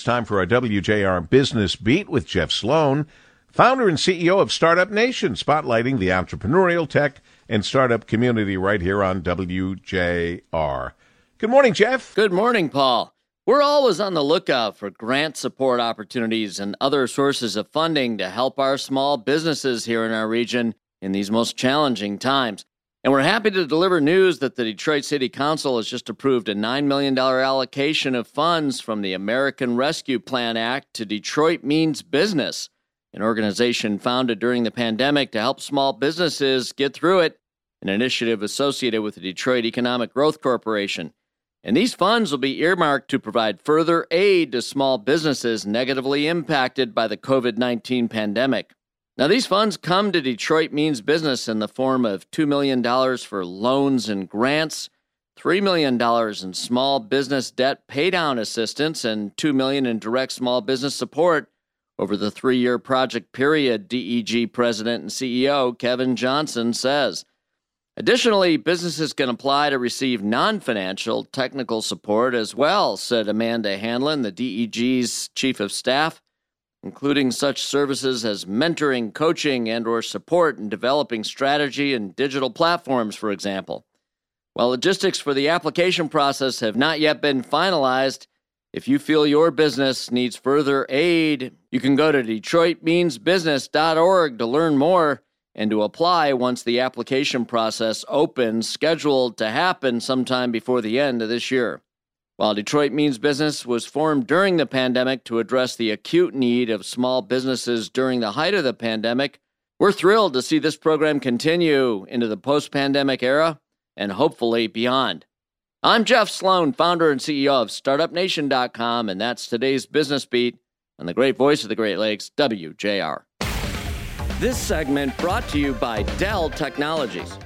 It's time for our WJR Business Beat with Jeff Sloan, founder and CEO of Startup Nation, spotlighting the entrepreneurial tech and startup community right here on WJR. Good morning, Jeff. Good morning, Paul. We're always on the lookout for grant support opportunities and other sources of funding to help our small businesses here in our region in these most challenging times. And we're happy to deliver news that the Detroit City Council has just approved a $9 million allocation of funds from the American Rescue Plan Act to Detroit Means Business, an organization founded during the pandemic to help small businesses get through it, an initiative associated with the Detroit Economic Growth Corporation. And these funds will be earmarked to provide further aid to small businesses negatively impacted by the COVID 19 pandemic. Now, these funds come to Detroit Means Business in the form of $2 million for loans and grants, $3 million in small business debt paydown assistance, and 2 million in direct small business support over the three year project period, DEG President and CEO Kevin Johnson says. Additionally, businesses can apply to receive non financial technical support as well, said Amanda Hanlon, the DEG's chief of staff including such services as mentoring, coaching, and or support in developing strategy and digital platforms, for example. While logistics for the application process have not yet been finalized, if you feel your business needs further aid, you can go to detroitmeansbusiness.org to learn more and to apply once the application process opens, scheduled to happen sometime before the end of this year. While Detroit Means Business was formed during the pandemic to address the acute need of small businesses during the height of the pandemic, we're thrilled to see this program continue into the post pandemic era and hopefully beyond. I'm Jeff Sloan, founder and CEO of StartupNation.com, and that's today's Business Beat on the great voice of the Great Lakes, WJR. This segment brought to you by Dell Technologies.